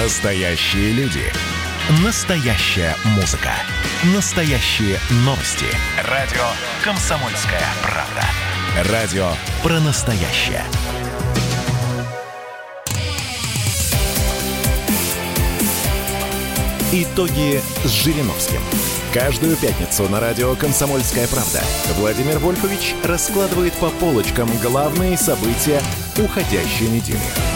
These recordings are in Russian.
Настоящие люди. Настоящая музыка. Настоящие новости. Радио «Комсомольская правда». Радио про настоящее. Итоги с Жириновским. Каждую пятницу на радио «Комсомольская правда» Владимир Вольфович раскладывает по полочкам главные события уходящей недели.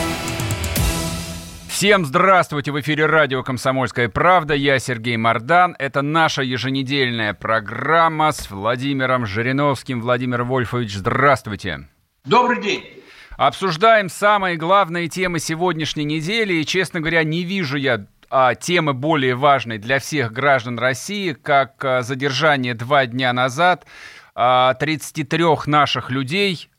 Всем здравствуйте! В эфире радио «Комсомольская правда». Я Сергей Мордан. Это наша еженедельная программа с Владимиром Жириновским. Владимир Вольфович, здравствуйте! Добрый день! Обсуждаем самые главные темы сегодняшней недели. И, честно говоря, не вижу я а, темы более важной для всех граждан России, как а, задержание два дня назад а, 33 наших людей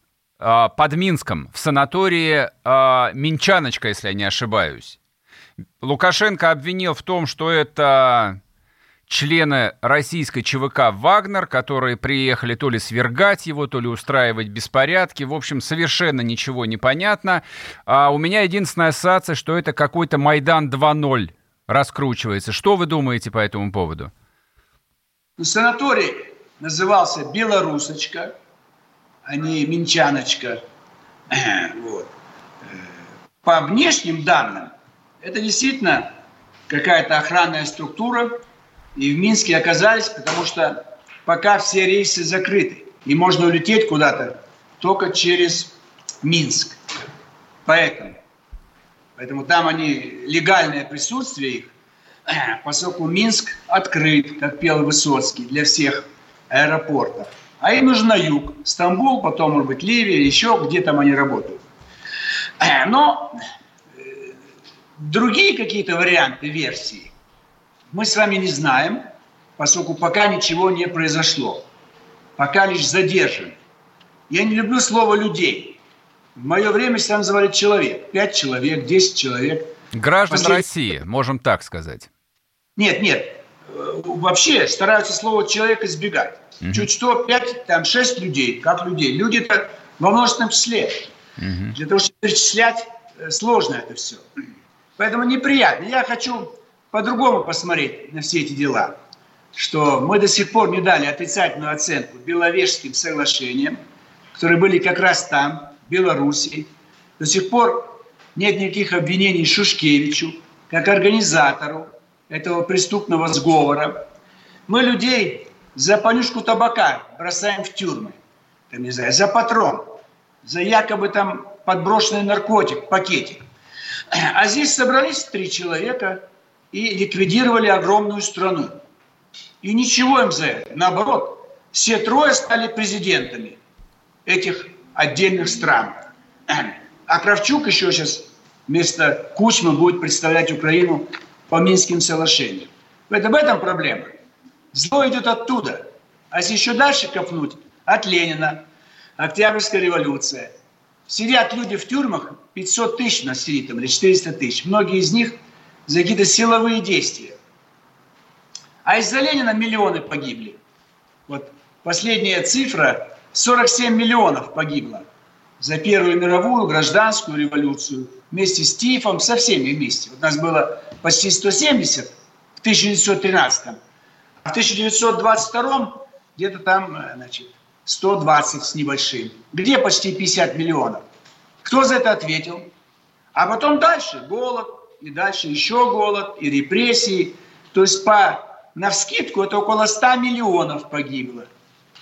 под Минском в санатории а, Минчаночка, если я не ошибаюсь. Лукашенко обвинил в том, что это члены российской ЧВК «Вагнер», которые приехали то ли свергать его, то ли устраивать беспорядки. В общем, совершенно ничего не понятно. А у меня единственная ассоциация, что это какой-то Майдан 2.0 раскручивается. Что вы думаете по этому поводу? Ну, санаторий назывался «Белорусочка», а не «Минчаночка». Вот. Э, по внешним данным, это действительно какая-то охранная структура, и в Минске оказались, потому что пока все рейсы закрыты, и можно улететь куда-то только через Минск. Поэтому Поэтому там они, легальное присутствие их, поскольку Минск открыт, как пел Высоцкий, для всех аэропортов. А им нужен на юг. Стамбул, потом, может быть, Ливия, еще где там они работают. Но э, другие какие-то варианты, версии мы с вами не знаем, поскольку пока ничего не произошло. Пока лишь задержан. Я не люблю слово «людей». В мое время себя называли человек. Пять человек, десять человек. Граждан Послед... России, можем так сказать. Нет, нет. Э, вообще стараются слово «человек» избегать. Угу. Чуть что, пять, там, шесть людей. Как людей? Люди-то во множественном числе. Угу. Для того, чтобы перечислять, э, сложно это все. Поэтому неприятно. Я хочу по-другому посмотреть на все эти дела. Что мы до сих пор не дали отрицательную оценку Беловежским соглашениям, которые были как раз там, Белоруссии. До сих пор нет никаких обвинений Шушкевичу, как организатору этого преступного сговора. Мы людей за понюшку табака бросаем в тюрьмы, там, не знаю, за патрон, за якобы там подброшенный наркотик, пакетик. А здесь собрались три человека и ликвидировали огромную страну. И ничего им за это. Наоборот, все трое стали президентами этих отдельных стран. А Кравчук еще сейчас вместо Кучмы будет представлять Украину по Минским соглашениям. Это в этом проблема. Зло идет оттуда. А если еще дальше копнуть, от Ленина, Октябрьская революция. Сидят люди в тюрьмах, 500 тысяч на сидит там, или 400 тысяч. Многие из них за какие-то силовые действия. А из-за Ленина миллионы погибли. Вот последняя цифра 47 миллионов погибло за Первую мировую гражданскую революцию вместе с ТИФом, со всеми вместе. Вот нас было почти 170 в 1913, а в 1922 где-то там, э, значит, 120 с небольшим. Где почти 50 миллионов? Кто за это ответил? А потом дальше голод, и дальше еще голод, и репрессии. То есть по навскидку это около 100 миллионов погибло.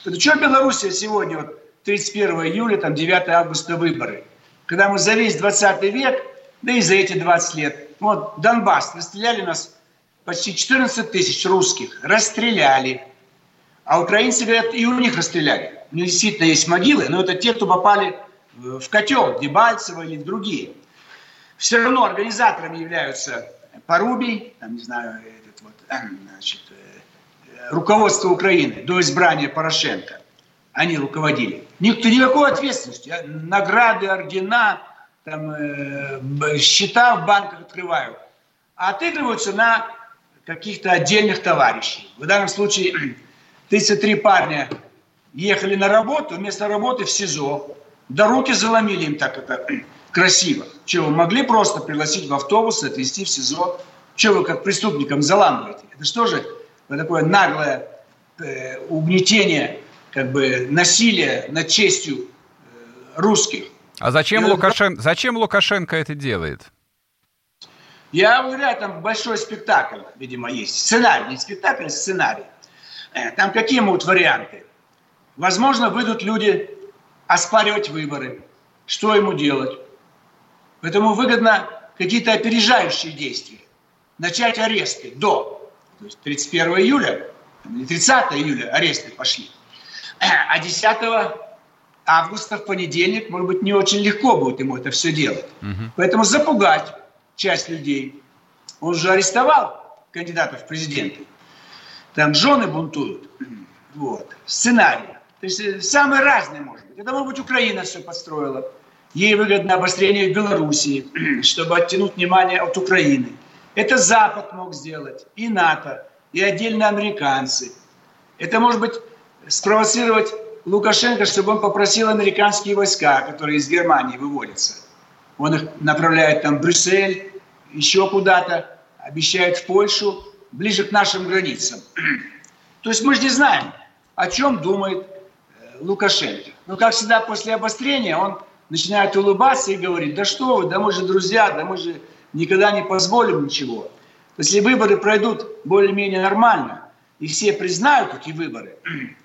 Это что Белоруссия сегодня, вот 31 июля, там 9 августа выборы? Когда мы за весь 20 век, да и за эти 20 лет, вот Донбасс, расстреляли нас почти 14 тысяч русских, расстреляли. А украинцы говорят, и у них расстреляли. У них действительно есть могилы, но это те, кто попали в котел, Дебальцево или другие. Все равно организаторами являются Порубий, там, не знаю, этот вот, значит, руководство Украины до избрания Порошенко, они руководили. Никто, никакой ответственности. Награды, ордена, там, э, счета в банках открывают. А отыгрываются на каких-то отдельных товарищей. В данном случае 33 парня ехали на работу, вместо работы в СИЗО. До руки заломили им так это красиво. Вы могли просто пригласить в автобус, отвезти в СИЗО? Что вы как преступникам заламываете? Это что же такое наглое э, угнетение, как бы насилие над честью э, русских? А зачем, Лукашен... зачем Лукашенко это делает? Я уверяю, там большой спектакль, видимо, есть. Сценарий, не спектакль, а сценарий. Э, там какие могут варианты? Возможно, выйдут люди оспаривать выборы. Что ему делать? Поэтому выгодно какие-то опережающие действия. Начать аресты до. То есть 31 июля, или 30 июля аресты пошли. А 10 августа в понедельник, может быть, не очень легко будет ему это все делать. Угу. Поэтому запугать часть людей. Он же арестовал кандидатов в президенты. Там жены бунтуют. Вот. Сценарий. То есть э, самые разные, может быть. Это, может быть, Украина все подстроила. Ей выгодно обострение в Белоруссии, чтобы оттянуть внимание от Украины. Это Запад мог сделать, и НАТО, и отдельно американцы. Это может быть спровоцировать Лукашенко, чтобы он попросил американские войска, которые из Германии выводятся. Он их направляет там в Брюссель, еще куда-то, обещает в Польшу, ближе к нашим границам. То есть мы же не знаем, о чем думает э, Лукашенко. Но, как всегда, после обострения он начинает улыбаться и говорит, да что вы, да мы же друзья, да мы же никогда не позволим ничего. Если выборы пройдут более-менее нормально, и все признают эти выборы,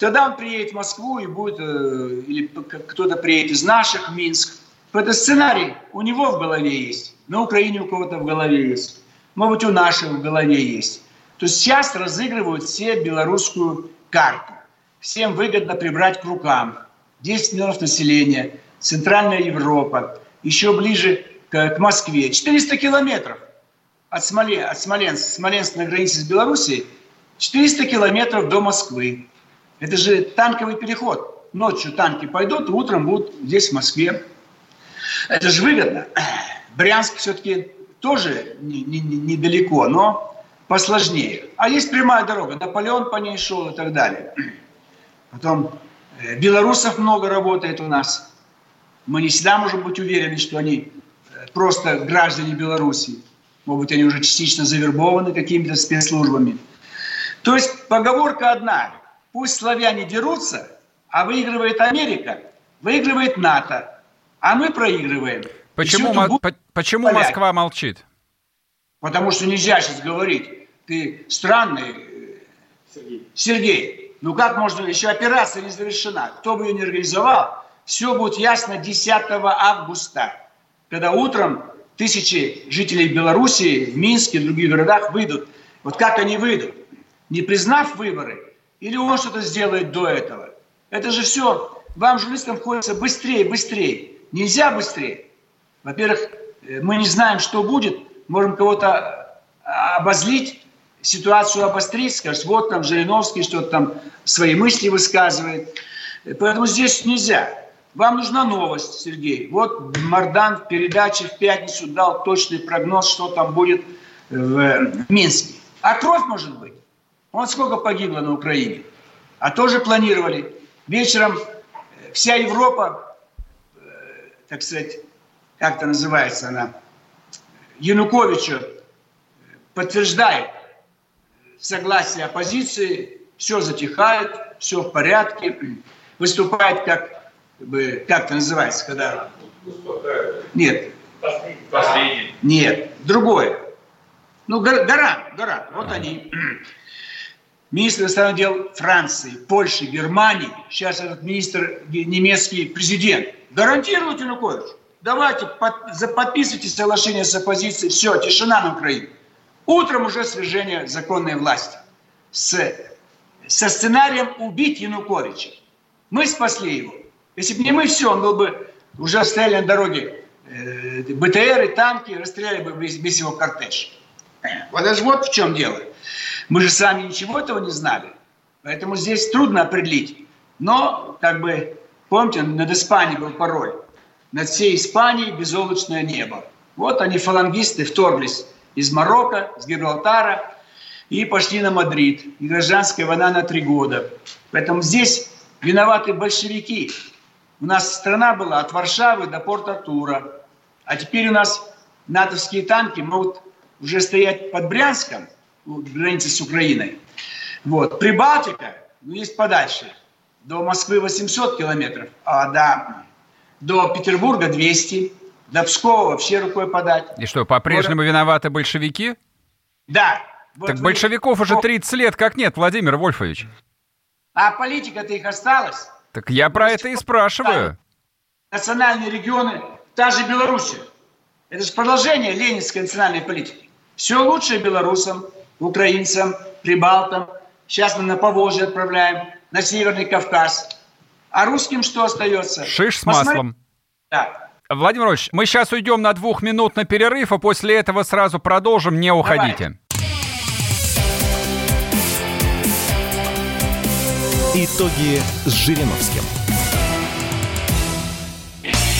тогда он приедет в Москву и будет, э, или кто-то приедет из наших в Минск. Это сценарий у него в голове есть, на Украине у кого-то в голове есть, может быть, у наших в голове есть. То есть сейчас разыгрывают все белорусскую карту. Всем выгодно прибрать к рукам. 10 миллионов населения, Центральная Европа, еще ближе к, к Москве. 400 километров от, Смоле, от Смоленска, Смоленск на границе с Белоруссией, 400 километров до Москвы. Это же танковый переход. Ночью танки пойдут, утром будут здесь, в Москве. Это же выгодно. Брянск все-таки тоже недалеко, не, не но посложнее. А есть прямая дорога, Наполеон по ней шел и так далее. Потом э, белорусов много работает у нас. Мы не всегда можем быть уверены, что они э, просто граждане Беларуси. Может быть, они уже частично завербованы какими-то спецслужбами. То есть поговорка одна. Пусть славяне дерутся, а выигрывает Америка, выигрывает НАТО, а мы проигрываем. Почему, мо- по- почему Москва молчит? Потому что нельзя сейчас говорить. Ты странный, Сергей. Сергей. Ну как можно, еще операция не завершена. Кто бы ее не организовал, все будет ясно 10 августа, когда утром тысячи жителей Белоруссии в Минске и других городах выйдут. Вот как они выйдут? Не признав выборы? Или он что-то сделает до этого? Это же все, вам, журналистам, хочется быстрее, быстрее. Нельзя быстрее. Во-первых, э, мы не знаем, что будет. Можем кого-то а, обозлить, ситуацию обострить, скажет, вот там Жириновский что-то там свои мысли высказывает. Поэтому здесь нельзя. Вам нужна новость, Сергей. Вот Мардан в передаче в пятницу дал точный прогноз, что там будет в Минске. А кровь может быть. Вот сколько погибло на Украине. А тоже планировали. Вечером вся Европа, э, так сказать, как это называется она, Януковича подтверждает согласие оппозиции, все затихает, все в порядке, выступает как, как это называется, когда... Нет. Последний. Нет, другое. Ну, гарант, гарант. Вот они. Министр иностранных дел Франции, Польши, Германии, сейчас этот министр немецкий президент, гарантируют Януковичу. Давайте, под, подписывайте соглашение с оппозицией. Все, тишина на Украине. Утром уже свержение законной власти. С, со сценарием убить Януковича. Мы спасли его. Если бы не мы, все, он был бы уже стояли на дороге э, БТР и танки, расстреляли бы весь, весь его кортеж. Вот даже вот в чем дело. Мы же сами ничего этого не знали. Поэтому здесь трудно определить. Но, как бы, помните, над Испанией был пароль над всей Испанией безоблачное небо. Вот они, фалангисты, вторглись из Марокко, с Гибралтара и пошли на Мадрид. И гражданская война на три года. Поэтому здесь виноваты большевики. У нас страна была от Варшавы до Порт-Артура. А теперь у нас натовские танки могут уже стоять под Брянском, в границе с Украиной. Вот. Прибалтика, ну, есть подальше. До Москвы 800 километров, а до, до Петербурга 200. До Пскова вообще рукой подать. И что, по-прежнему Город... виноваты большевики? Да. Вот так вы... большевиков уже 30 лет как нет, Владимир Вольфович. А политика-то их осталась. Так я про это и спрашиваю. Национальные регионы, та же Белоруссия. Это же продолжение ленинской национальной политики. Все лучшее белорусам, украинцам, прибалтам. Сейчас мы на Поволжье отправляем, на Северный Кавказ. А русским что остается? Шиш с Посмотри... маслом. Да. Владимир Ильич, мы сейчас уйдем на двухминутный перерыв, а после этого сразу продолжим. Не уходите. Давай. Итоги с Жириновским.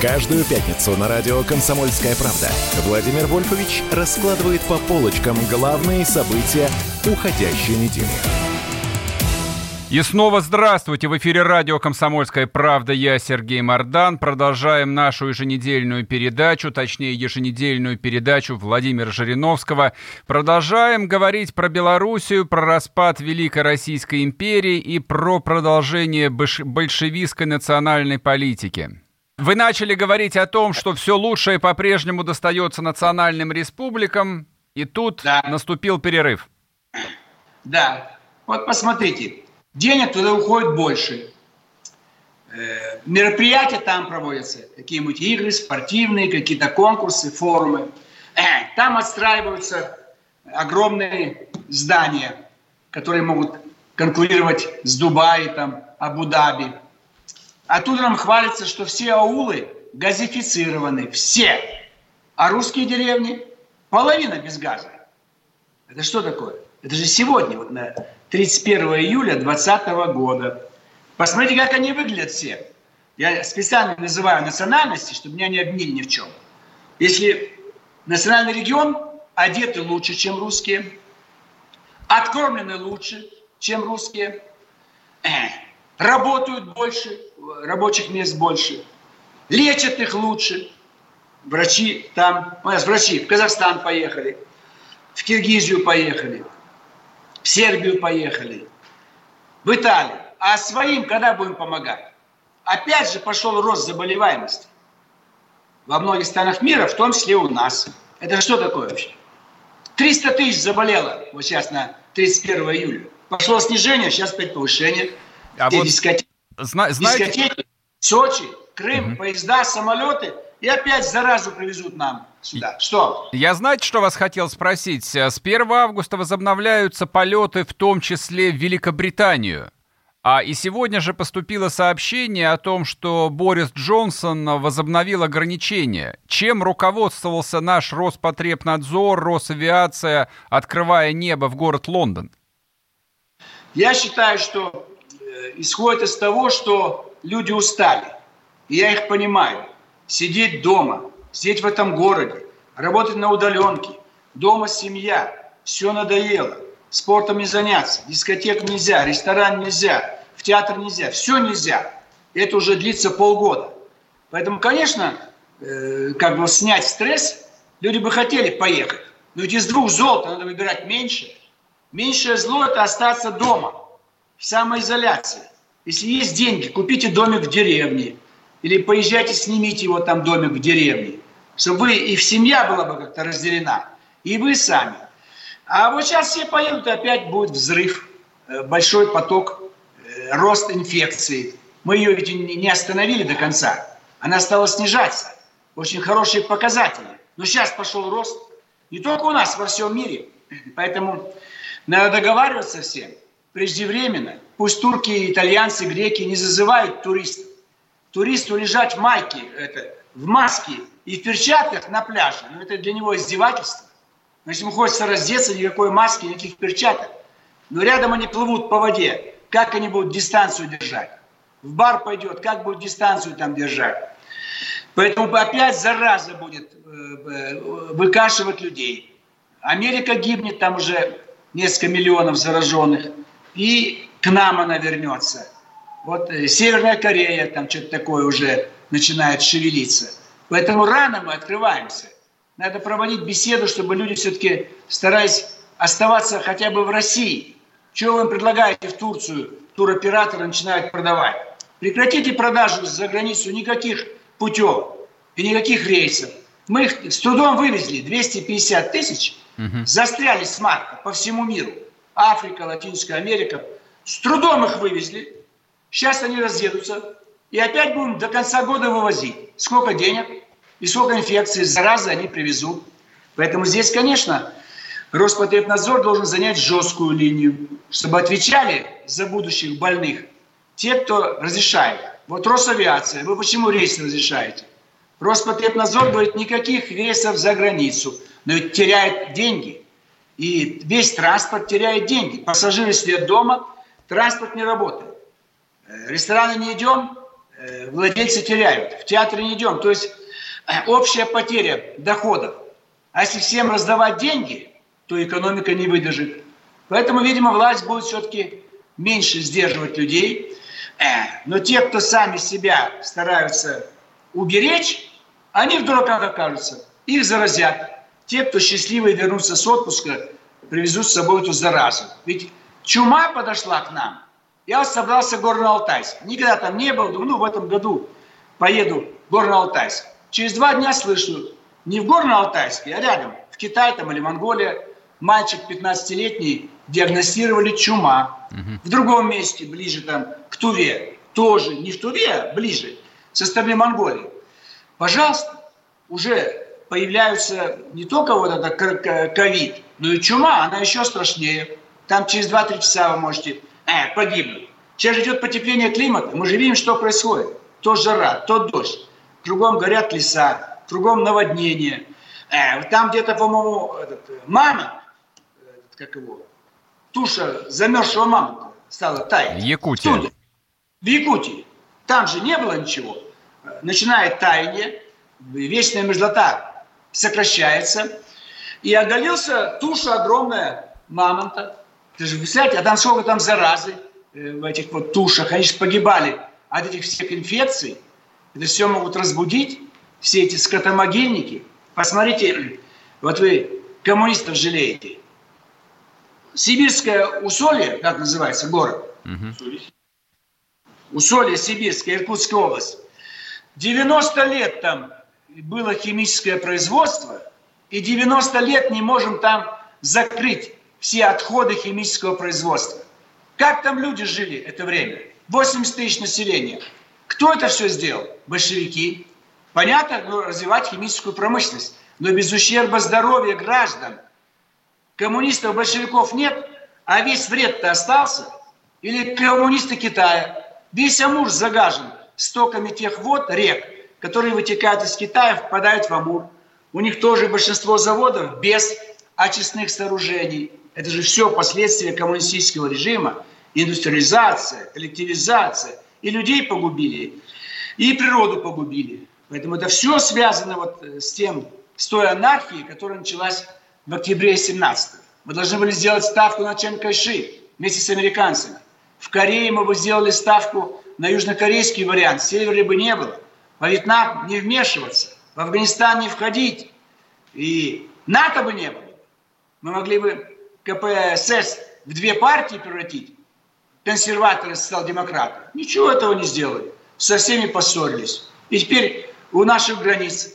Каждую пятницу на радио «Комсомольская правда» Владимир Вольфович раскладывает по полочкам главные события уходящей недели. И снова здравствуйте! В эфире радио «Комсомольская правда». Я Сергей Мордан. Продолжаем нашу еженедельную передачу, точнее, еженедельную передачу Владимира Жириновского. Продолжаем говорить про Белоруссию, про распад Великой Российской империи и про продолжение большевистской национальной политики. Вы начали говорить о том, что все лучшее по-прежнему достается национальным республикам, и тут да. наступил перерыв. Да. Вот посмотрите, денег туда уходит больше. Э, мероприятия там проводятся, какие-нибудь игры спортивные, какие-то конкурсы, форумы. Э, там отстраиваются огромные здания, которые могут конкурировать с Дубай, там, Абу-Даби. А тут нам хвалится, что все аулы газифицированы, все. А русские деревни половина без газа. Это что такое? Это же сегодня, вот на 31 июля 2020 года. Посмотрите, как они выглядят все. Я специально называю национальности, чтобы меня не обвинили ни в чем. Если национальный регион одеты лучше, чем русские, откормлены лучше, чем русские, э, работают больше, рабочих мест больше, лечат их лучше. Врачи там, у нас врачи в Казахстан поехали, в Киргизию поехали, в Сербию поехали, в Италию. А своим когда будем помогать? Опять же пошел рост заболеваемости. Во многих странах мира, в том числе у нас. Это что такое вообще? 300 тысяч заболело вот сейчас на 31 июля. Пошло снижение, сейчас опять повышение. А вот дискотеки, зна- знаете... дискотеки, Сочи, Крым, угу. поезда, самолеты, и опять заразу привезут нам сюда. Что? Я знаете, что вас хотел спросить? С 1 августа возобновляются полеты, в том числе в Великобританию. А и сегодня же поступило сообщение о том, что Борис Джонсон возобновил ограничения. Чем руководствовался наш Роспотребнадзор, Росавиация, открывая небо в город Лондон? Я считаю, что исходит из того, что люди устали. И я их понимаю. Сидеть дома, сидеть в этом городе, работать на удаленке, дома семья, все надоело. Спортом не заняться, дискотек нельзя, ресторан нельзя, в театр нельзя, все нельзя. Это уже длится полгода. Поэтому, конечно, э, как бы снять стресс, люди бы хотели поехать. Но ведь из двух зол надо выбирать меньше. Меньшее зло – это остаться дома – самоизоляция. Если есть деньги, купите домик в деревне. Или поезжайте, снимите его там домик в деревне. Чтобы вы, и в семья была бы как-то разделена. И вы сами. А вот сейчас все поедут, и опять будет взрыв, э, большой поток, э, рост инфекции. Мы ее ведь не остановили до конца. Она стала снижаться. Очень хорошие показатели. Но сейчас пошел рост. Не только у нас, во всем мире. Поэтому надо договариваться всем преждевременно. Пусть турки, итальянцы, греки не зазывают туристов. Туристу лежать в майке, это, в маске и в перчатках на пляже, ну это для него издевательство. Но если ему хочется раздеться, никакой маски, никаких перчаток. Но рядом они плывут по воде. Как они будут дистанцию держать? В бар пойдет, как будут дистанцию там держать? Поэтому опять зараза будет э, э, выкашивать людей. Америка гибнет, там уже несколько миллионов зараженных. И к нам она вернется. Вот э, Северная Корея, там что-то такое уже начинает шевелиться. Поэтому рано мы открываемся. Надо проводить беседу, чтобы люди все-таки старались оставаться хотя бы в России. Чего вы им предлагаете в Турцию? Туроператоры начинают продавать. Прекратите продажу за границу никаких путев и никаких рейсов. Мы их с трудом вывезли, 250 тысяч, угу. застряли с марта по всему миру. Африка, Латинская Америка. С трудом их вывезли. Сейчас они разъедутся. И опять будем до конца года вывозить. Сколько денег и сколько инфекций, заразы они привезут. Поэтому здесь, конечно, Роспотребнадзор должен занять жесткую линию, чтобы отвечали за будущих больных те, кто разрешает. Вот Росавиация, вы почему рейсы разрешаете? Роспотребнадзор говорит, никаких рейсов за границу, но ведь теряет деньги. И весь транспорт теряет деньги. Пассажиры сидят дома, транспорт не работает. Э, рестораны не идем, э, владельцы теряют. В театре не идем. То есть э, общая потеря доходов. А если всем раздавать деньги, то экономика не выдержит. Поэтому, видимо, власть будет все-таки меньше сдерживать людей. Но те, кто сами себя стараются уберечь, они в дураках окажутся. Их заразят те, кто счастливые вернутся с отпуска, привезут с собой эту заразу. Ведь чума подошла к нам. Я собрался в Горно-Алтайск. Никогда там не был, думаю, ну, в этом году поеду в Горно-Алтайск. Через два дня слышу, не в Горно-Алтайске, а рядом, в Китае там или Монголия, мальчик 15-летний диагностировали чума. Угу. В другом месте, ближе там, к Туве, тоже не в Туве, а ближе, со стороны Монголии. Пожалуйста, уже появляются не только вот это ковид, но и чума, она еще страшнее. Там через 2-3 часа вы можете э, погибнуть. Сейчас идет потепление климата, мы же видим, что происходит. То жара, то дождь. Кругом горят леса, кругом наводнение. Э, там где-то, по-моему, этот, мама, этот, как его, туша замерзшего мамонта стала таять. Якутия. Туда, в Якутии. Там же не было ничего. Начинает таяние, вечная мерзлота сокращается. И оголился туша огромная мамонта. Ты же представляете, а там сколько там заразы э, в этих вот тушах. Они же погибали от этих всех инфекций. Это все могут разбудить, все эти скотомогильники. Посмотрите, вот вы коммунистов жалеете. Сибирское Усолье, как называется город? Угу. Усолье, Сибирская, Иркутская область. 90 лет там было химическое производство, и 90 лет не можем там закрыть все отходы химического производства. Как там люди жили это время? 80 тысяч населения. Кто это все сделал? Большевики. Понятно, ну, развивать химическую промышленность, но без ущерба здоровья граждан. Коммунистов, большевиков нет, а весь вред-то остался. Или коммунисты Китая. Весь Амур загажен стоками тех вод, рек, которые вытекают из Китая, впадают в Амур. У них тоже большинство заводов без очистных сооружений. Это же все последствия коммунистического режима. Индустриализация, коллективизация. И людей погубили, и природу погубили. Поэтому это все связано вот э, с тем, с той анархией, которая началась в октябре 17 Мы должны были сделать ставку на Чен Кайши вместе с американцами. В Корее мы бы сделали ставку на южнокорейский вариант. Севера бы не было во Вьетнам не вмешиваться, в Афганистан не входить. И НАТО бы не было. Мы могли бы КПСС в две партии превратить, консерваторы и социал-демократы. Ничего этого не сделали. Со всеми поссорились. И теперь у наших границ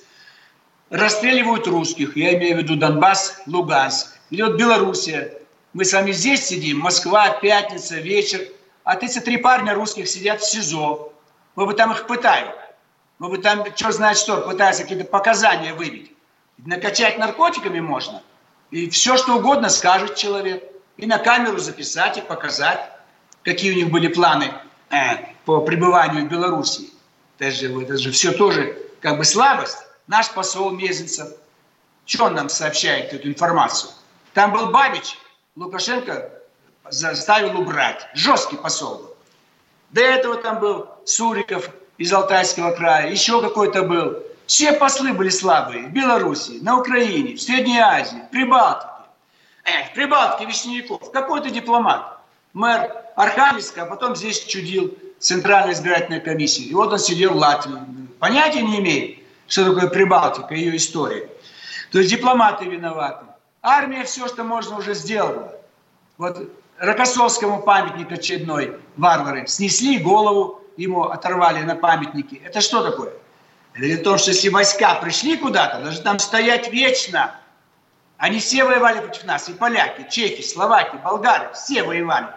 расстреливают русских, я имею в виду Донбасс, Луганск. Или вот Белоруссия. Мы с вами здесь сидим, Москва, пятница, вечер, а 33 парня русских сидят в СИЗО. Мы бы там их пытаем. Мы бы там, что знает что, пытаются какие-то показания выбить. Накачать наркотиками можно. И все, что угодно скажет человек. И на камеру записать и показать, какие у них были планы э, по пребыванию в Беларуси. Это же, это же все тоже как бы слабость. Наш посол Мезенцев, что он нам сообщает эту информацию? Там был Бабич, Лукашенко заставил убрать. Жесткий посол. До этого там был Суриков из Алтайского края, еще какой-то был. Все послы были слабые в Беларуси, на Украине, в Средней Азии, в Прибалтике. Эх, в Прибалтике Вишневиков, какой-то дипломат, мэр Архангельска, а потом здесь чудил Центральная избирательная комиссия. И вот он сидел в Латвии. Понятия не имеет, что такое Прибалтика, ее история. То есть дипломаты виноваты. Армия все, что можно, уже сделала. Вот Рокоссовскому памятник очередной варвары снесли голову, ему оторвали на памятнике. Это что такое? Это говорит о том, что если войска пришли куда-то, должны там стоять вечно. Они все воевали против нас, и поляки, чехи, словаки, болгары, все воевали.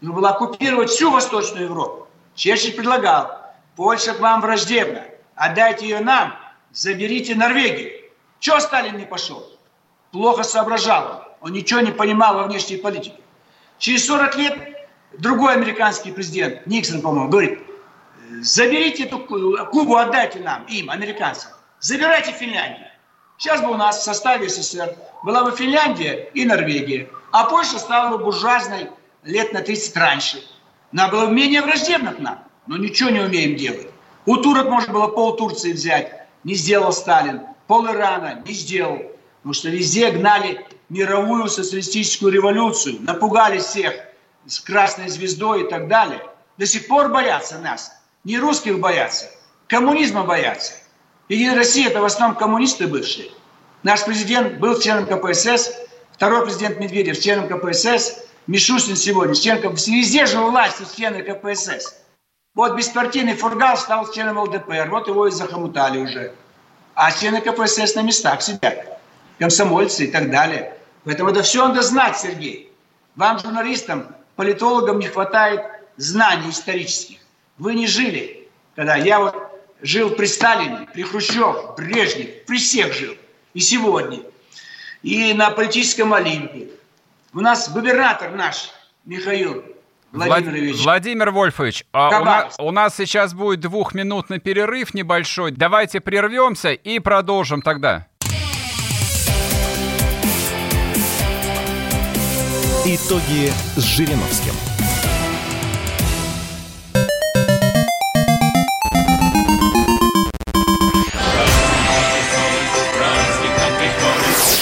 Нужно было оккупировать всю Восточную Европу. Черчилль предлагал, Польша к вам враждебна, отдайте ее нам, заберите Норвегию. Чего Сталин не пошел? Плохо соображал. Он ничего не понимал во внешней политике. Через 40 лет другой американский президент, Никсон, по-моему, говорит, заберите эту Кубу, отдайте нам, им, американцам. Забирайте Финляндию. Сейчас бы у нас в составе СССР была бы Финляндия и Норвегия, а Польша стала бы буржуазной лет на 30 раньше. Она была менее враждебна к нам, но ничего не умеем делать. У турок можно было пол Турции взять, не сделал Сталин. Пол Ирана не сделал. Потому что везде гнали мировую социалистическую революцию, напугали всех с красной звездой и так далее. До сих пор боятся нас. Не русских боятся, коммунизма боятся. Единая Россия – это в основном коммунисты бывшие. Наш президент был членом КПСС, второй президент Медведев – членом КПСС, Мишустин сегодня – член КПСС. Везде же у власти члены КПСС. Вот беспартийный Фургал стал членом ЛДПР, вот его и захомутали уже. А члены КПСС на местах сидят, комсомольцы и так далее. Поэтому это все надо знать, Сергей. Вам, журналистам, политологам не хватает знаний исторических. Вы не жили, когда я вот жил при Сталине, при Хрущев, Брежнев, при всех жил. И сегодня. И на политическом Олимпе. У нас губернатор наш, Михаил Владимирович. Владимир Вольфович, а у, нас, у нас сейчас будет двухминутный перерыв небольшой. Давайте прервемся и продолжим тогда. Итоги с Жириновским.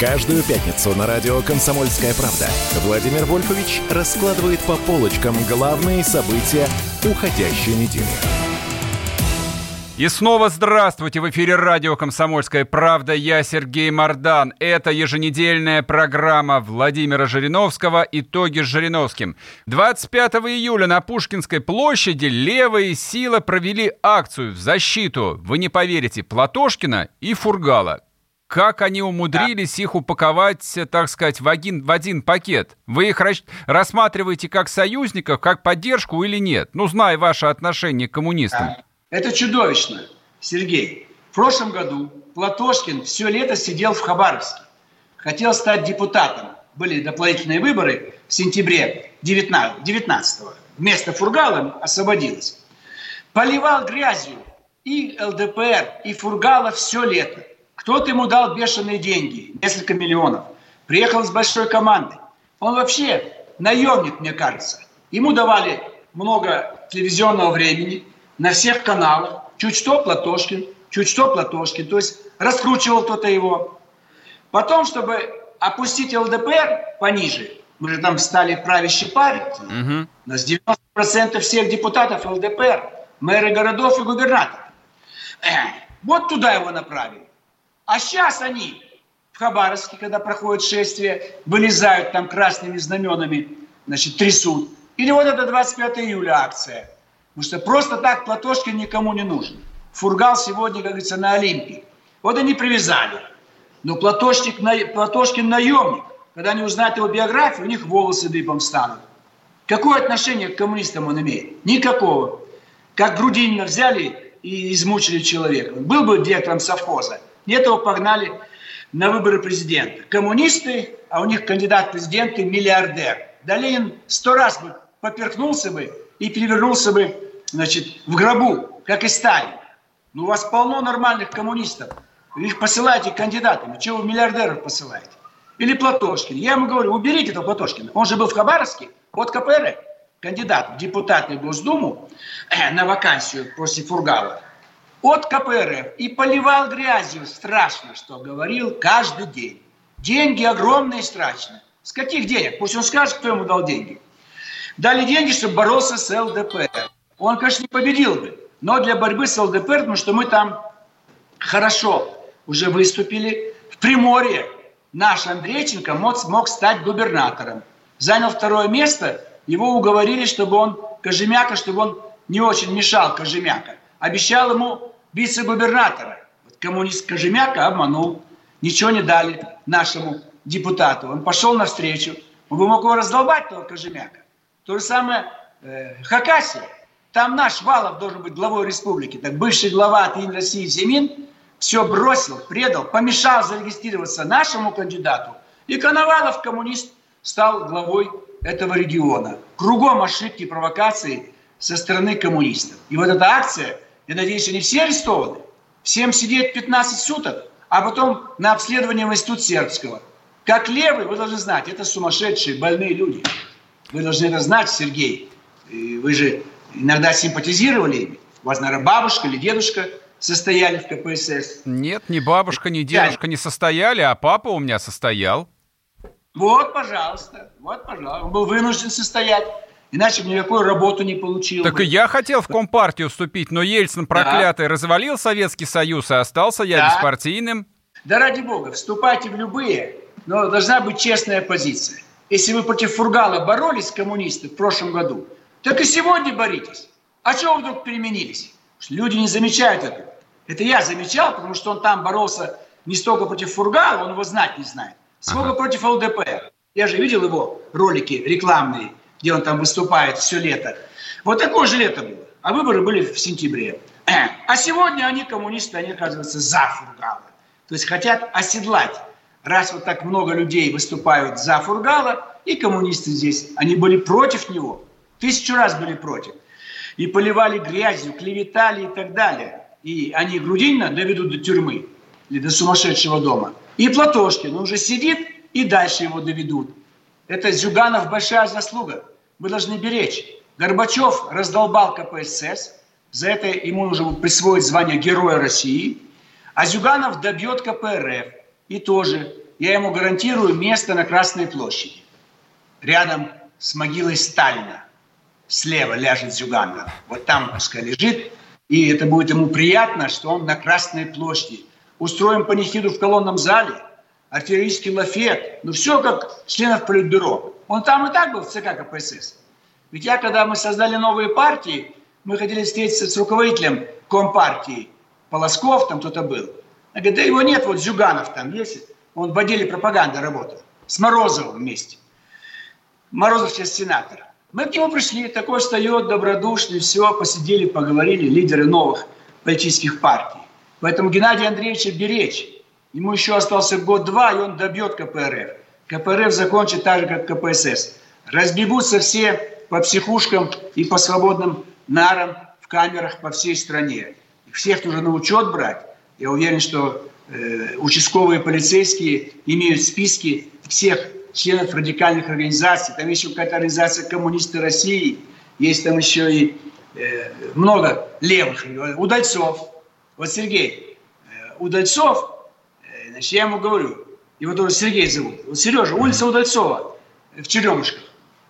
Каждую пятницу на радио «Комсомольская правда» Владимир Вольфович раскладывает по полочкам главные события уходящей недели. И снова здравствуйте! В эфире радио «Комсомольская правда». Я Сергей Мордан. Это еженедельная программа Владимира Жириновского «Итоги с Жириновским». 25 июля на Пушкинской площади левые силы провели акцию в защиту, вы не поверите, Платошкина и Фургала. Как они умудрились их упаковать, так сказать, в один, в один пакет? Вы их рассматриваете как союзников, как поддержку или нет? Ну, зная ваше отношение к коммунистам. Это чудовищно, Сергей. В прошлом году Платошкин все лето сидел в Хабаровске. Хотел стать депутатом. Были дополнительные выборы в сентябре 19-го. Вместо Фургала освободилось. Поливал грязью и ЛДПР, и Фургала все лето. Кто-то ему дал бешеные деньги, несколько миллионов. Приехал с большой командой. Он вообще наемник, мне кажется. Ему давали много телевизионного времени – на всех каналах. Чуть что Платошкин, чуть что Платошкин. То есть раскручивал кто-то его. Потом, чтобы опустить ЛДПР пониже, Мы же там стали правящей партией. Угу. У нас 90% всех депутатов ЛДПР, мэры городов и губернаторы. Вот туда его направили. А сейчас они в Хабаровске, когда проходит шествие, вылезают там красными знаменами, значит, трясут. Или вот это 25 июля акция. Потому что просто так Платошкин никому не нужен. Фургал сегодня, как говорится, на Олимпии. Вот они привязали. Но Платошкин, Платошкин наемник. Когда они узнают его биографию, у них волосы дыбом станут. Какое отношение к коммунистам он имеет? Никакого. Как Грудинина взяли и измучили человека. Был бы директором совхоза. Нет, его погнали на выборы президента. Коммунисты, а у них кандидат в президенты миллиардер. Да Ленин сто раз бы поперхнулся бы и перевернулся бы значит, в гробу, как и Сталин. Ну, у вас полно нормальных коммунистов. Вы их посылаете кандидатами. Чего вы миллиардеров посылаете? Или Платошкин. Я ему говорю, уберите этого Платошкина. Он же был в Хабаровске, от КПР, кандидат в депутаты в Госдуму э, на вакансию после Фургала. От КПРФ. И поливал грязью. Страшно, что говорил каждый день. Деньги огромные страшно. С каких денег? Пусть он скажет, кто ему дал деньги. Дали деньги, чтобы боролся с ЛДПР. Он, конечно, не победил бы. Но для борьбы с ЛДПР, потому что мы там хорошо уже выступили. В Приморье наш Андрейченко мог, мог стать губернатором. Занял второе место, его уговорили, чтобы он, Кожемяка, чтобы он не очень мешал Кожемяка. Обещал ему вице-губернатора. Вот коммунист Кожемяка обманул. Ничего не дали нашему депутату. Он пошел навстречу. Он бы мог его раздолбать, того Кожемяка. То же самое э, Хакасия. Там наш Валов должен быть главой республики. Так бывший глава от Единой России Зимин все бросил, предал, помешал зарегистрироваться нашему кандидату. И Коновалов, коммунист, стал главой этого региона. Кругом ошибки провокации со стороны коммунистов. И вот эта акция, я надеюсь, они все арестованы. Всем сидеть 15 суток, а потом на обследование в институт сербского. Как левый, вы должны знать, это сумасшедшие, больные люди. Вы должны это знать, Сергей. Вы же иногда симпатизировали ими. У вас, наверное, бабушка или дедушка состояли в КПСС. Нет, ни бабушка, ни дедушка не состояли, а папа у меня состоял. Вот, пожалуйста, вот, пожалуйста. Он был вынужден состоять. Иначе бы никакую работу не получил. Так бы. и я хотел в Компартию вступить, но Ельцин проклятый да. развалил Советский Союз, и остался я да. беспартийным. Да ради бога, вступайте в любые, но должна быть честная позиция. Если вы против Фургала боролись, коммунисты, в прошлом году, так и сегодня боритесь. А чего вы вдруг переменились? Люди не замечают это. Это я замечал, потому что он там боролся не столько против Фургала, он его знать не знает, сколько ага. против ЛДПР. Я же видел его ролики рекламные, где он там выступает все лето. Вот такое же лето было. А выборы были в сентябре. А сегодня они, коммунисты, они, оказывается, за Фургала. То есть хотят оседлать. Раз вот так много людей выступают за Фургала, и коммунисты здесь, они были против него. Тысячу раз были против. И поливали грязью, клеветали и так далее. И они Грудинина доведут до тюрьмы или до сумасшедшего дома. И Платошкин, уже сидит, и дальше его доведут. Это Зюганов большая заслуга. Мы должны беречь. Горбачев раздолбал КПСС, за это ему нужно присвоить звание Героя России, а Зюганов добьет КПРФ. И тоже я ему гарантирую место на Красной площади, рядом с могилой Сталина слева ляжет Зюганов. Вот там пускай лежит, и это будет ему приятно, что он на Красной площади. Устроим панихиду в колонном зале, артиллерийский лафет, ну все как членов политбюро. Он там и так был в ЦК КПСС. Ведь я, когда мы создали новые партии, мы хотели встретиться с руководителем Компартии, Полосков там кто-то был. Я говорю, да его нет, вот Зюганов там есть, он в отделе пропаганды работал, с Морозовым вместе. Морозов сейчас сенатор. Мы к нему пришли, такой встает, добродушный, все, посидели, поговорили, лидеры новых политических партий. Поэтому Геннадий Андреевича беречь. Ему еще остался год-два, и он добьет КПРФ. КПРФ закончит так же, как КПСС. Разбегутся все по психушкам и по свободным нарам в камерах по всей стране. Всех нужно на учет брать. Я уверен, что э, участковые полицейские имеют списки всех членов радикальных организаций, там еще какая-то организация коммунисты России, есть там еще и э, много левых, удальцов. Вот Сергей, э, удальцов, э, значит, я ему говорю, его тоже Сергей зовут, вот Сережа, улица Удальцова, в Черемушках.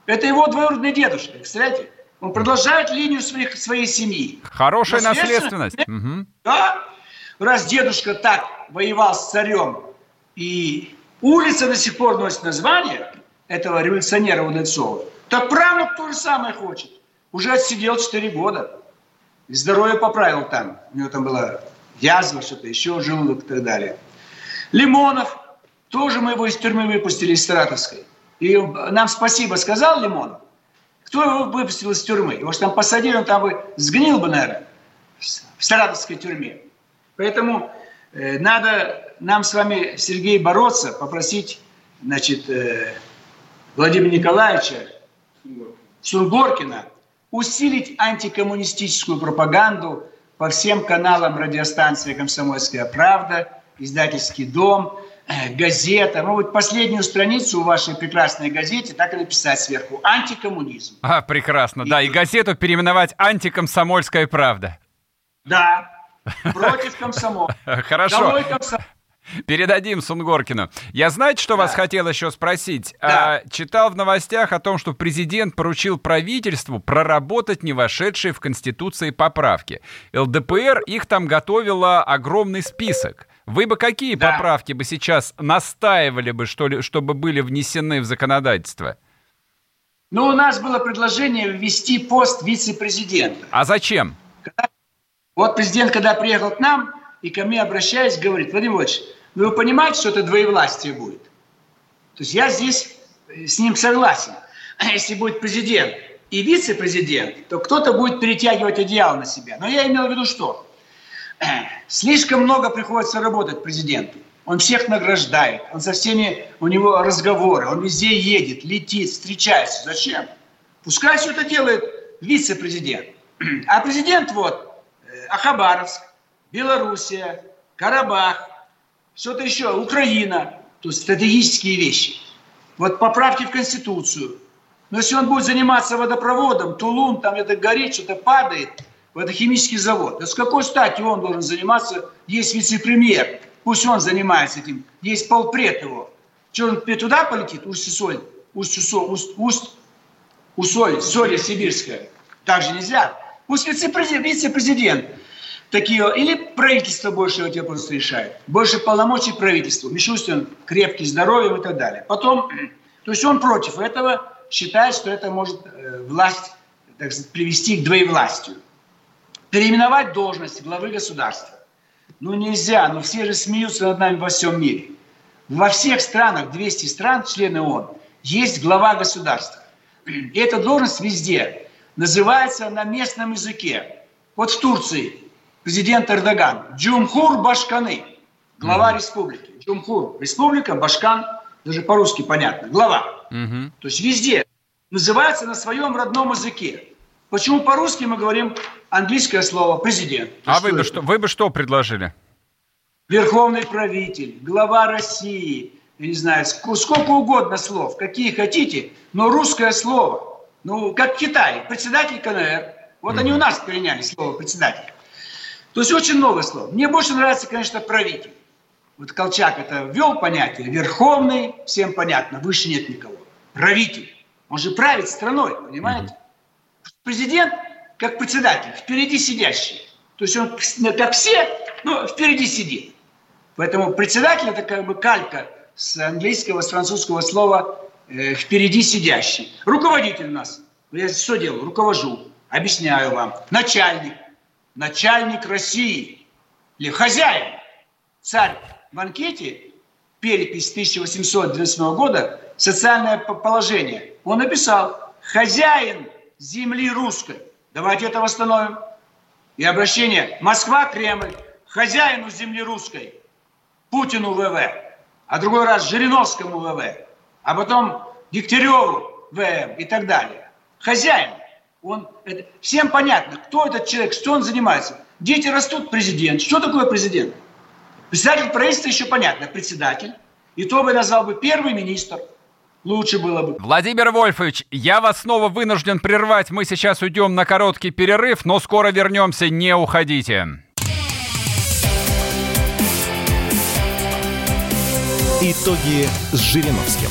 Это его двоюродный дедушка, представляете? Он продолжает линию своих, своей семьи. Хорошая наследственность. Да. Раз дедушка так воевал с царем, и улица до сих пор носит название этого революционера Удальцова, так правнук то же самое хочет. Уже отсидел 4 года. И здоровье поправил там. У него там была язва, что-то еще, желудок и так далее. Лимонов, тоже мы его из тюрьмы выпустили, из Саратовской. И нам спасибо сказал Лимонов. Кто его выпустил из тюрьмы? Его же там посадили, он там бы сгнил бы, наверное, в Саратовской тюрьме. Поэтому э, надо нам с вами, Сергей, бороться, попросить, значит, э, Владимира Николаевича Сунгоркина усилить антикоммунистическую пропаганду по всем каналам радиостанции «Комсомольская правда», «Издательский дом», э, газета. Ну вот последнюю страницу в вашей прекрасной газете так и написать сверху. Антикоммунизм. А, прекрасно, и... да. И газету переименовать «Антикомсомольская правда». Да, против комсомола. Хорошо. Комсомол. Передадим Сунгоркину. Я знаете, что да. вас хотел еще спросить? Да. А, читал в новостях о том, что президент поручил правительству проработать не вошедшие в Конституции поправки. ЛДПР их там готовила огромный список. Вы бы какие да. поправки бы сейчас настаивали бы, что ли, чтобы были внесены в законодательство? Ну, у нас было предложение ввести пост вице-президента. А зачем? Вот президент, когда приехал к нам, и ко мне обращаясь, говорит, Владимир Владимирович, ну, вы понимаете, что это двоевластие будет? То есть я здесь э, с ним согласен. А если будет президент и вице-президент, то кто-то будет перетягивать одеяло на себя. Но я имел в виду что? Слишком много приходится работать президенту. Он всех награждает, он со всеми, у него разговоры, он везде едет, летит, встречается. Зачем? Пускай все это делает вице-президент. А президент вот, э, Ахабаровск, Белоруссия, Карабах, что-то еще, Украина, то есть стратегические вещи. Вот поправки в Конституцию. Но если он будет заниматься водопроводом, Тулун, там это горит, что-то падает, это химический завод. Да с какой стати он должен заниматься? Есть вице-премьер, пусть он занимается этим. Есть полпред его. Что он туда полетит? Усть-Соль, Усть-Усоль, Усть, Усоль, Соли Сибирская. Так же нельзя. Пусть вице-президент, вице-президент такие, или правительство больше тебя просто решает. Больше полномочий правительству. Мишустин крепкий, здоровьем и так далее. Потом, то есть он против этого, считает, что это может э, власть, так сказать, привести к двоевластию. Переименовать должность главы государства. Ну нельзя, но все же смеются над нами во всем мире. Во всех странах, 200 стран, члены ООН, есть глава государства. И эта должность везде называется на местном языке. Вот в Турции президент Эрдоган. Джумхур Башканы, глава mm-hmm. республики. Джумхур, республика, Башкан, даже по-русски понятно, глава. Mm-hmm. То есть везде называется на своем родном языке. Почему по-русски мы говорим английское слово президент? А вы бы, что, вы бы что предложили? Верховный правитель, глава России, я не знаю, сколько угодно слов, какие хотите, но русское слово. Ну, как Китай, председатель КНР. Вот mm-hmm. они у нас переняли слово председатель. То есть очень много слов. Мне больше нравится, конечно, правитель. Вот Колчак это ввел понятие. Верховный, всем понятно, выше нет никого. Правитель. Он же правит страной, понимаете? Президент как председатель, впереди сидящий. То есть он как все, но впереди сидит. Поэтому председатель это как бы калька с английского, с французского слова э, впереди сидящий. Руководитель у нас. Я что делаю? Руковожу. Объясняю вам. Начальник начальник России или хозяин. Царь в анкете, перепись 1812 года, социальное положение, он написал «хозяин земли русской». Давайте это восстановим. И обращение «Москва-Кремль, хозяину земли русской, Путину ВВ, а другой раз Жириновскому ВВ, а потом Дегтяреву ВМ и так далее. Хозяин. Он, это, всем понятно, кто этот человек, что он занимается. Дети растут, президент. Что такое президент? Председатель правительства еще понятно, председатель. И то бы назвал бы первый министр. Лучше было бы. Владимир Вольфович, я вас снова вынужден прервать. Мы сейчас уйдем на короткий перерыв, но скоро вернемся, не уходите. Итоги с Жириновским.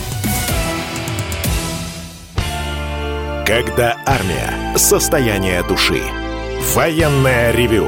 Когда армия. Состояние души. Военное ревю.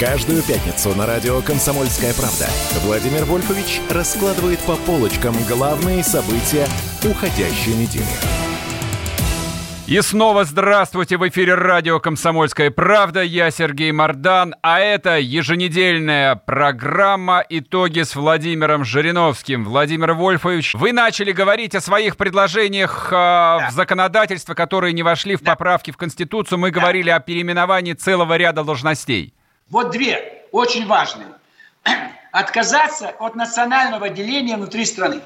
Каждую пятницу на радио «Комсомольская правда» Владимир Вольфович раскладывает по полочкам главные события уходящей недели. И снова здравствуйте в эфире радио «Комсомольская правда». Я Сергей Мордан, а это еженедельная программа «Итоги с Владимиром Жириновским». Владимир Вольфович, вы начали говорить о своих предложениях э, да. в законодательство, которые не вошли в да. поправки в Конституцию. Мы да. говорили о переименовании целого ряда должностей. Вот две очень важные. Отказаться от национального деления внутри страны.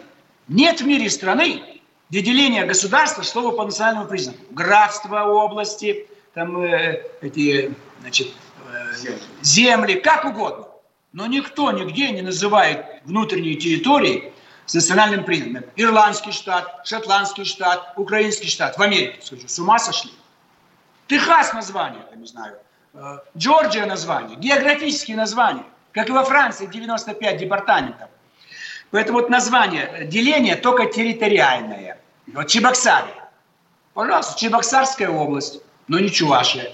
Нет в мире страны, где деление государства шло по национальному признаку. Графство, области, там э, эти, значит, э, земли, как угодно. Но никто нигде не называет внутренние территории с национальным признаком. Ирландский штат, шотландский штат, украинский штат. В Америке, скажу, с ума сошли. Техас название, я не знаю. Э, Джорджия название, географические названия, как и во Франции 95 департаментов. Поэтому вот название деления только территориальное. Вот Чебоксары. Пожалуйста, Чебоксарская область, но не Чувашия.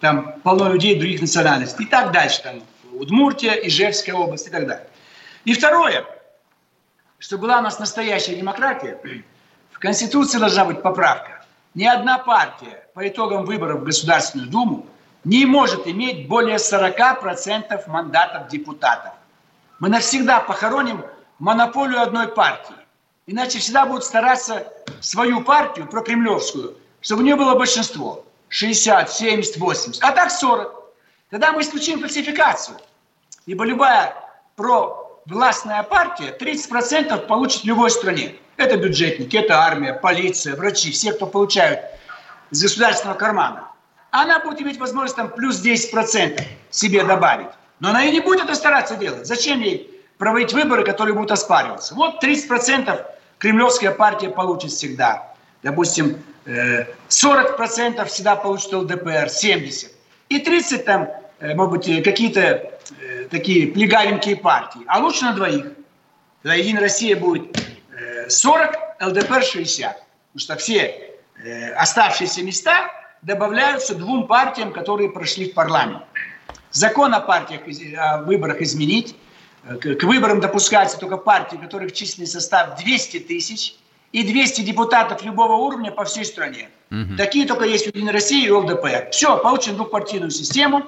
Там полно людей других национальностей. И так дальше. Там Удмуртия, Ижевская область и так далее. И второе, что была у нас настоящая демократия, в Конституции должна быть поправка. Ни одна партия по итогам выборов в Государственную Думу не может иметь более 40% мандатов депутатов. Мы навсегда похороним монополию одной партии. Иначе всегда будут стараться свою партию, прокремлевскую, чтобы у нее было большинство. 60, 70, 80. А так 40. Тогда мы исключим фальсификацию. Ибо любая провластная партия 30% получит в любой стране. Это бюджетники, это армия, полиция, врачи, все, кто получают из государственного кармана. Она будет иметь возможность там плюс 10% себе добавить. Но она и не будет это стараться делать. Зачем ей проводить выборы, которые будут оспариваться. Вот 30% кремлевская партия получит всегда. Допустим, 40% э, всегда получит ЛДПР, 70%. И 30% там, э, может быть, какие-то э, такие плегавенькие партии. А лучше на двоих. Тогда Единая Россия будет 40, ЛДПР 60. Потому что все оставшиеся места добавляются двум партиям, которые прошли в парламент. Закон о партиях, о выборах изменить, к выборам допускаются только партии, у которых численный состав 200 тысяч и 200 депутатов любого уровня по всей стране. Угу. Такие только есть в Единой России и ЛДПР. Все, получим двухпартийную систему.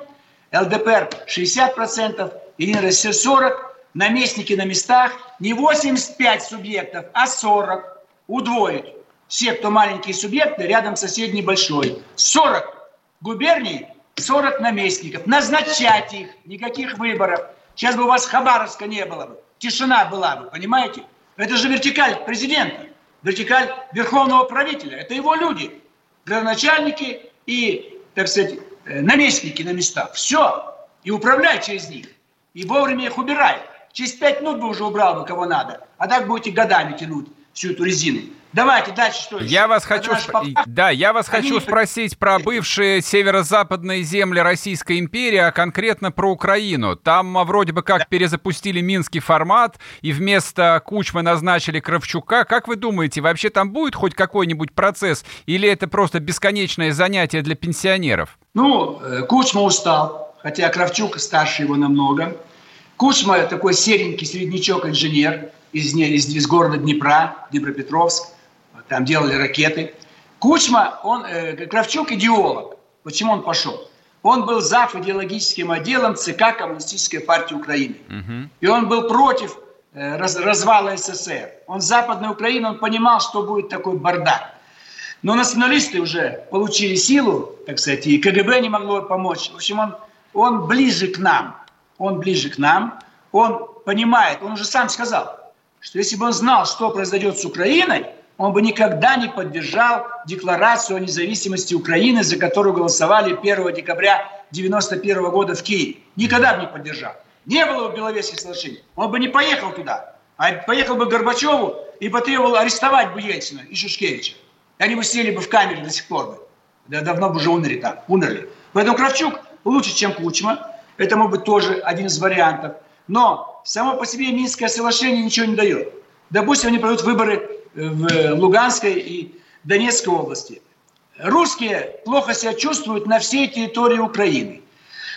ЛДПР 60%, Единая Россия 40%, наместники на местах не 85 субъектов, а 40. Удвоить. Все, кто маленькие субъекты, рядом соседний большой. 40 губерний, 40 наместников. Назначать их, никаких выборов. Сейчас бы у вас Хабаровска не было бы. Тишина была бы, понимаете? Это же вертикаль президента, вертикаль верховного правителя. Это его люди, градоначальники и, так сказать, э, наместники на местах. Все. И управляй через них. И вовремя их убирай. Через пять минут бы уже убрал бы кого надо. А так будете годами тянуть всю эту резину. Давайте дальше что еще? Я вас хочу, сп... да, я вас Они... хочу спросить про бывшие северо-западные земли Российской империи, а конкретно про Украину. Там а, вроде бы как да. перезапустили минский формат и вместо Кучмы назначили Кравчука. Как вы думаете, вообще там будет хоть какой-нибудь процесс или это просто бесконечное занятие для пенсионеров? Ну, э, Кучма устал, хотя Кравчук старше его намного. Кучма такой серенький среднячок-инженер из, из, из города Днепра, Днепропетровск там делали ракеты. Кучма, он, э, Кравчук идеолог. Почему он пошел? Он был зав идеологическим отделом ЦК Коммунистической партии Украины. Угу. И он был против э, раз, развала СССР. Он Западной Украины, он понимал, что будет такой бардак. Но националисты уже получили силу, так сказать, и КГБ не могло помочь. В общем, он, он ближе к нам. Он ближе к нам. Он понимает, он уже сам сказал, что если бы он знал, что произойдет с Украиной, он бы никогда не поддержал декларацию о независимости Украины, за которую голосовали 1 декабря 1991 года в Киеве. Никогда бы не поддержал. Не было бы Беловежских соглашений. Он бы не поехал туда. А поехал бы к Горбачеву и потребовал арестовать бы Ельцина и Шушкевича. Они бы сидели бы в камере до сих пор бы. Да, давно бы уже умерли там. Умерли. Поэтому Кравчук лучше, чем Кучма. Это может быть тоже один из вариантов. Но само по себе Минское соглашение ничего не дает. Допустим, они проведут выборы в Луганской и Донецкой области. Русские плохо себя чувствуют на всей территории Украины.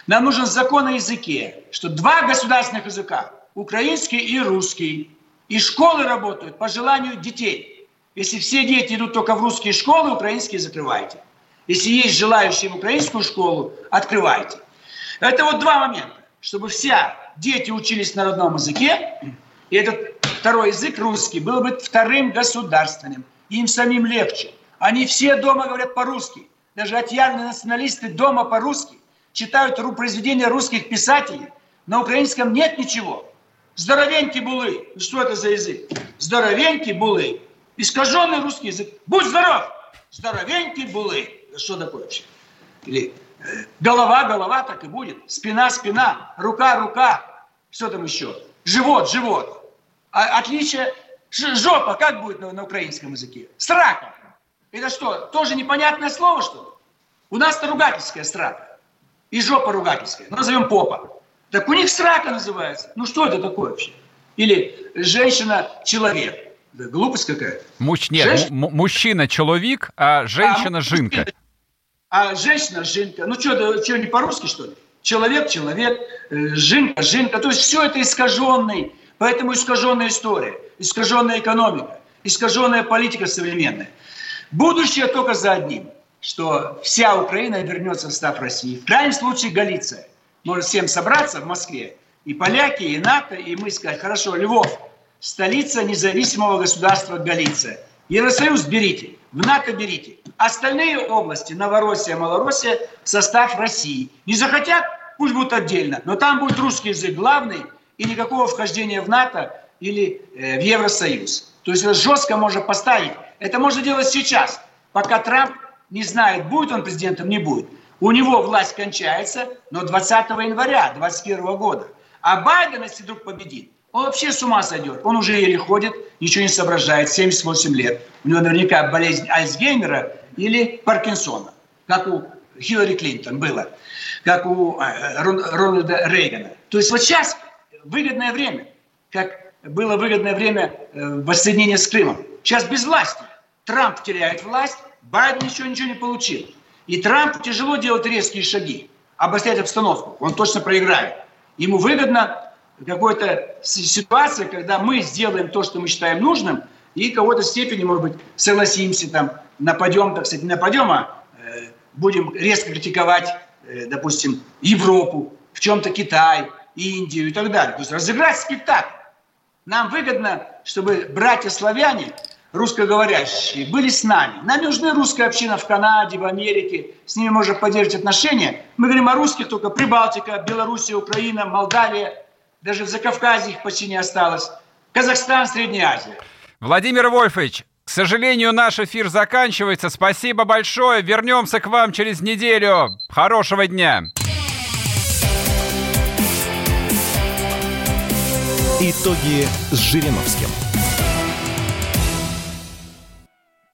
Нам нужен закон о языке, что два государственных языка, украинский и русский, и школы работают по желанию детей. Если все дети идут только в русские школы, украинские закрывайте. Если есть желающие в украинскую школу, открывайте. Это вот два момента. Чтобы все дети учились на родном языке, и этот второй язык русский был бы вторым государственным. Им самим легче. Они все дома говорят по-русски. Даже отъявленные националисты дома по-русски читают произведения русских писателей. На украинском нет ничего. Здоровенький булы. Что это за язык? Здоровенький булы. Искаженный русский язык. Будь здоров! Здоровенький булы. Что такое вообще? Или э, голова, голова так и будет. Спина, спина. Рука, рука. Что там еще? Живот, живот. А отличие жопа как будет на, на украинском языке? Срака. Это что, тоже непонятное слово, что ли? У нас-то ругательская срака. И жопа ругательская. Ну, назовем попа. Так у них срака называется. Ну, что это такое вообще? Или женщина-человек. Да, глупость какая-то. Муж, нет, Женщ... мужчина-человек, а женщина-жинка. А, а женщина-жинка. Ну, что, что, не по-русски, что ли? Человек-человек, э, жинка-жинка. То есть все это искаженный Поэтому искаженная история, искаженная экономика, искаженная политика современная. Будущее только за одним, что вся Украина вернется в состав России. В крайнем случае Галиция. Может всем собраться в Москве, и поляки, и НАТО, и мы сказать, хорошо, Львов, столица независимого государства Галиция. Евросоюз берите, в НАТО берите. Остальные области, Новороссия, Малороссия, в состав России. Не захотят, пусть будут отдельно, но там будет русский язык главный – и никакого вхождения в НАТО или э, в Евросоюз. То есть это жестко можно поставить. Это можно делать сейчас, пока Трамп не знает, будет он президентом, не будет. У него власть кончается, но 20 января 2021 года. А Байден, если вдруг победит, он вообще с ума сойдет. Он уже еле ходит, ничего не соображает, 78 лет. У него наверняка болезнь Альцгеймера или Паркинсона, как у Хиллари Клинтон было, как у э, Рональда Рейгана. То есть вот сейчас выгодное время, как было выгодное время э, воссоединения с Крымом. Сейчас без власти. Трамп теряет власть, Байден еще ничего не получил. И Трамп тяжело делать резкие шаги, обострять обстановку. Он точно проиграет. Ему выгодно какая-то ситуация, когда мы сделаем то, что мы считаем нужным, и какой-то степени, может быть, согласимся, там, нападем, так сказать, не нападем, а э, будем резко критиковать, э, допустим, Европу, в чем-то Китай, Индию и так далее. То есть разыграть спектакль. Нам выгодно, чтобы братья-славяне, русскоговорящие, были с нами. Нам нужны русская община в Канаде, в Америке. С ними можно поддерживать отношения. Мы говорим о русских только Прибалтика, Белоруссия, Украина, Молдавия. Даже в Закавказье их почти не осталось. Казахстан, Средняя Азия. Владимир Вольфович, к сожалению, наш эфир заканчивается. Спасибо большое. Вернемся к вам через неделю. Хорошего дня. Итоги с Жириновским.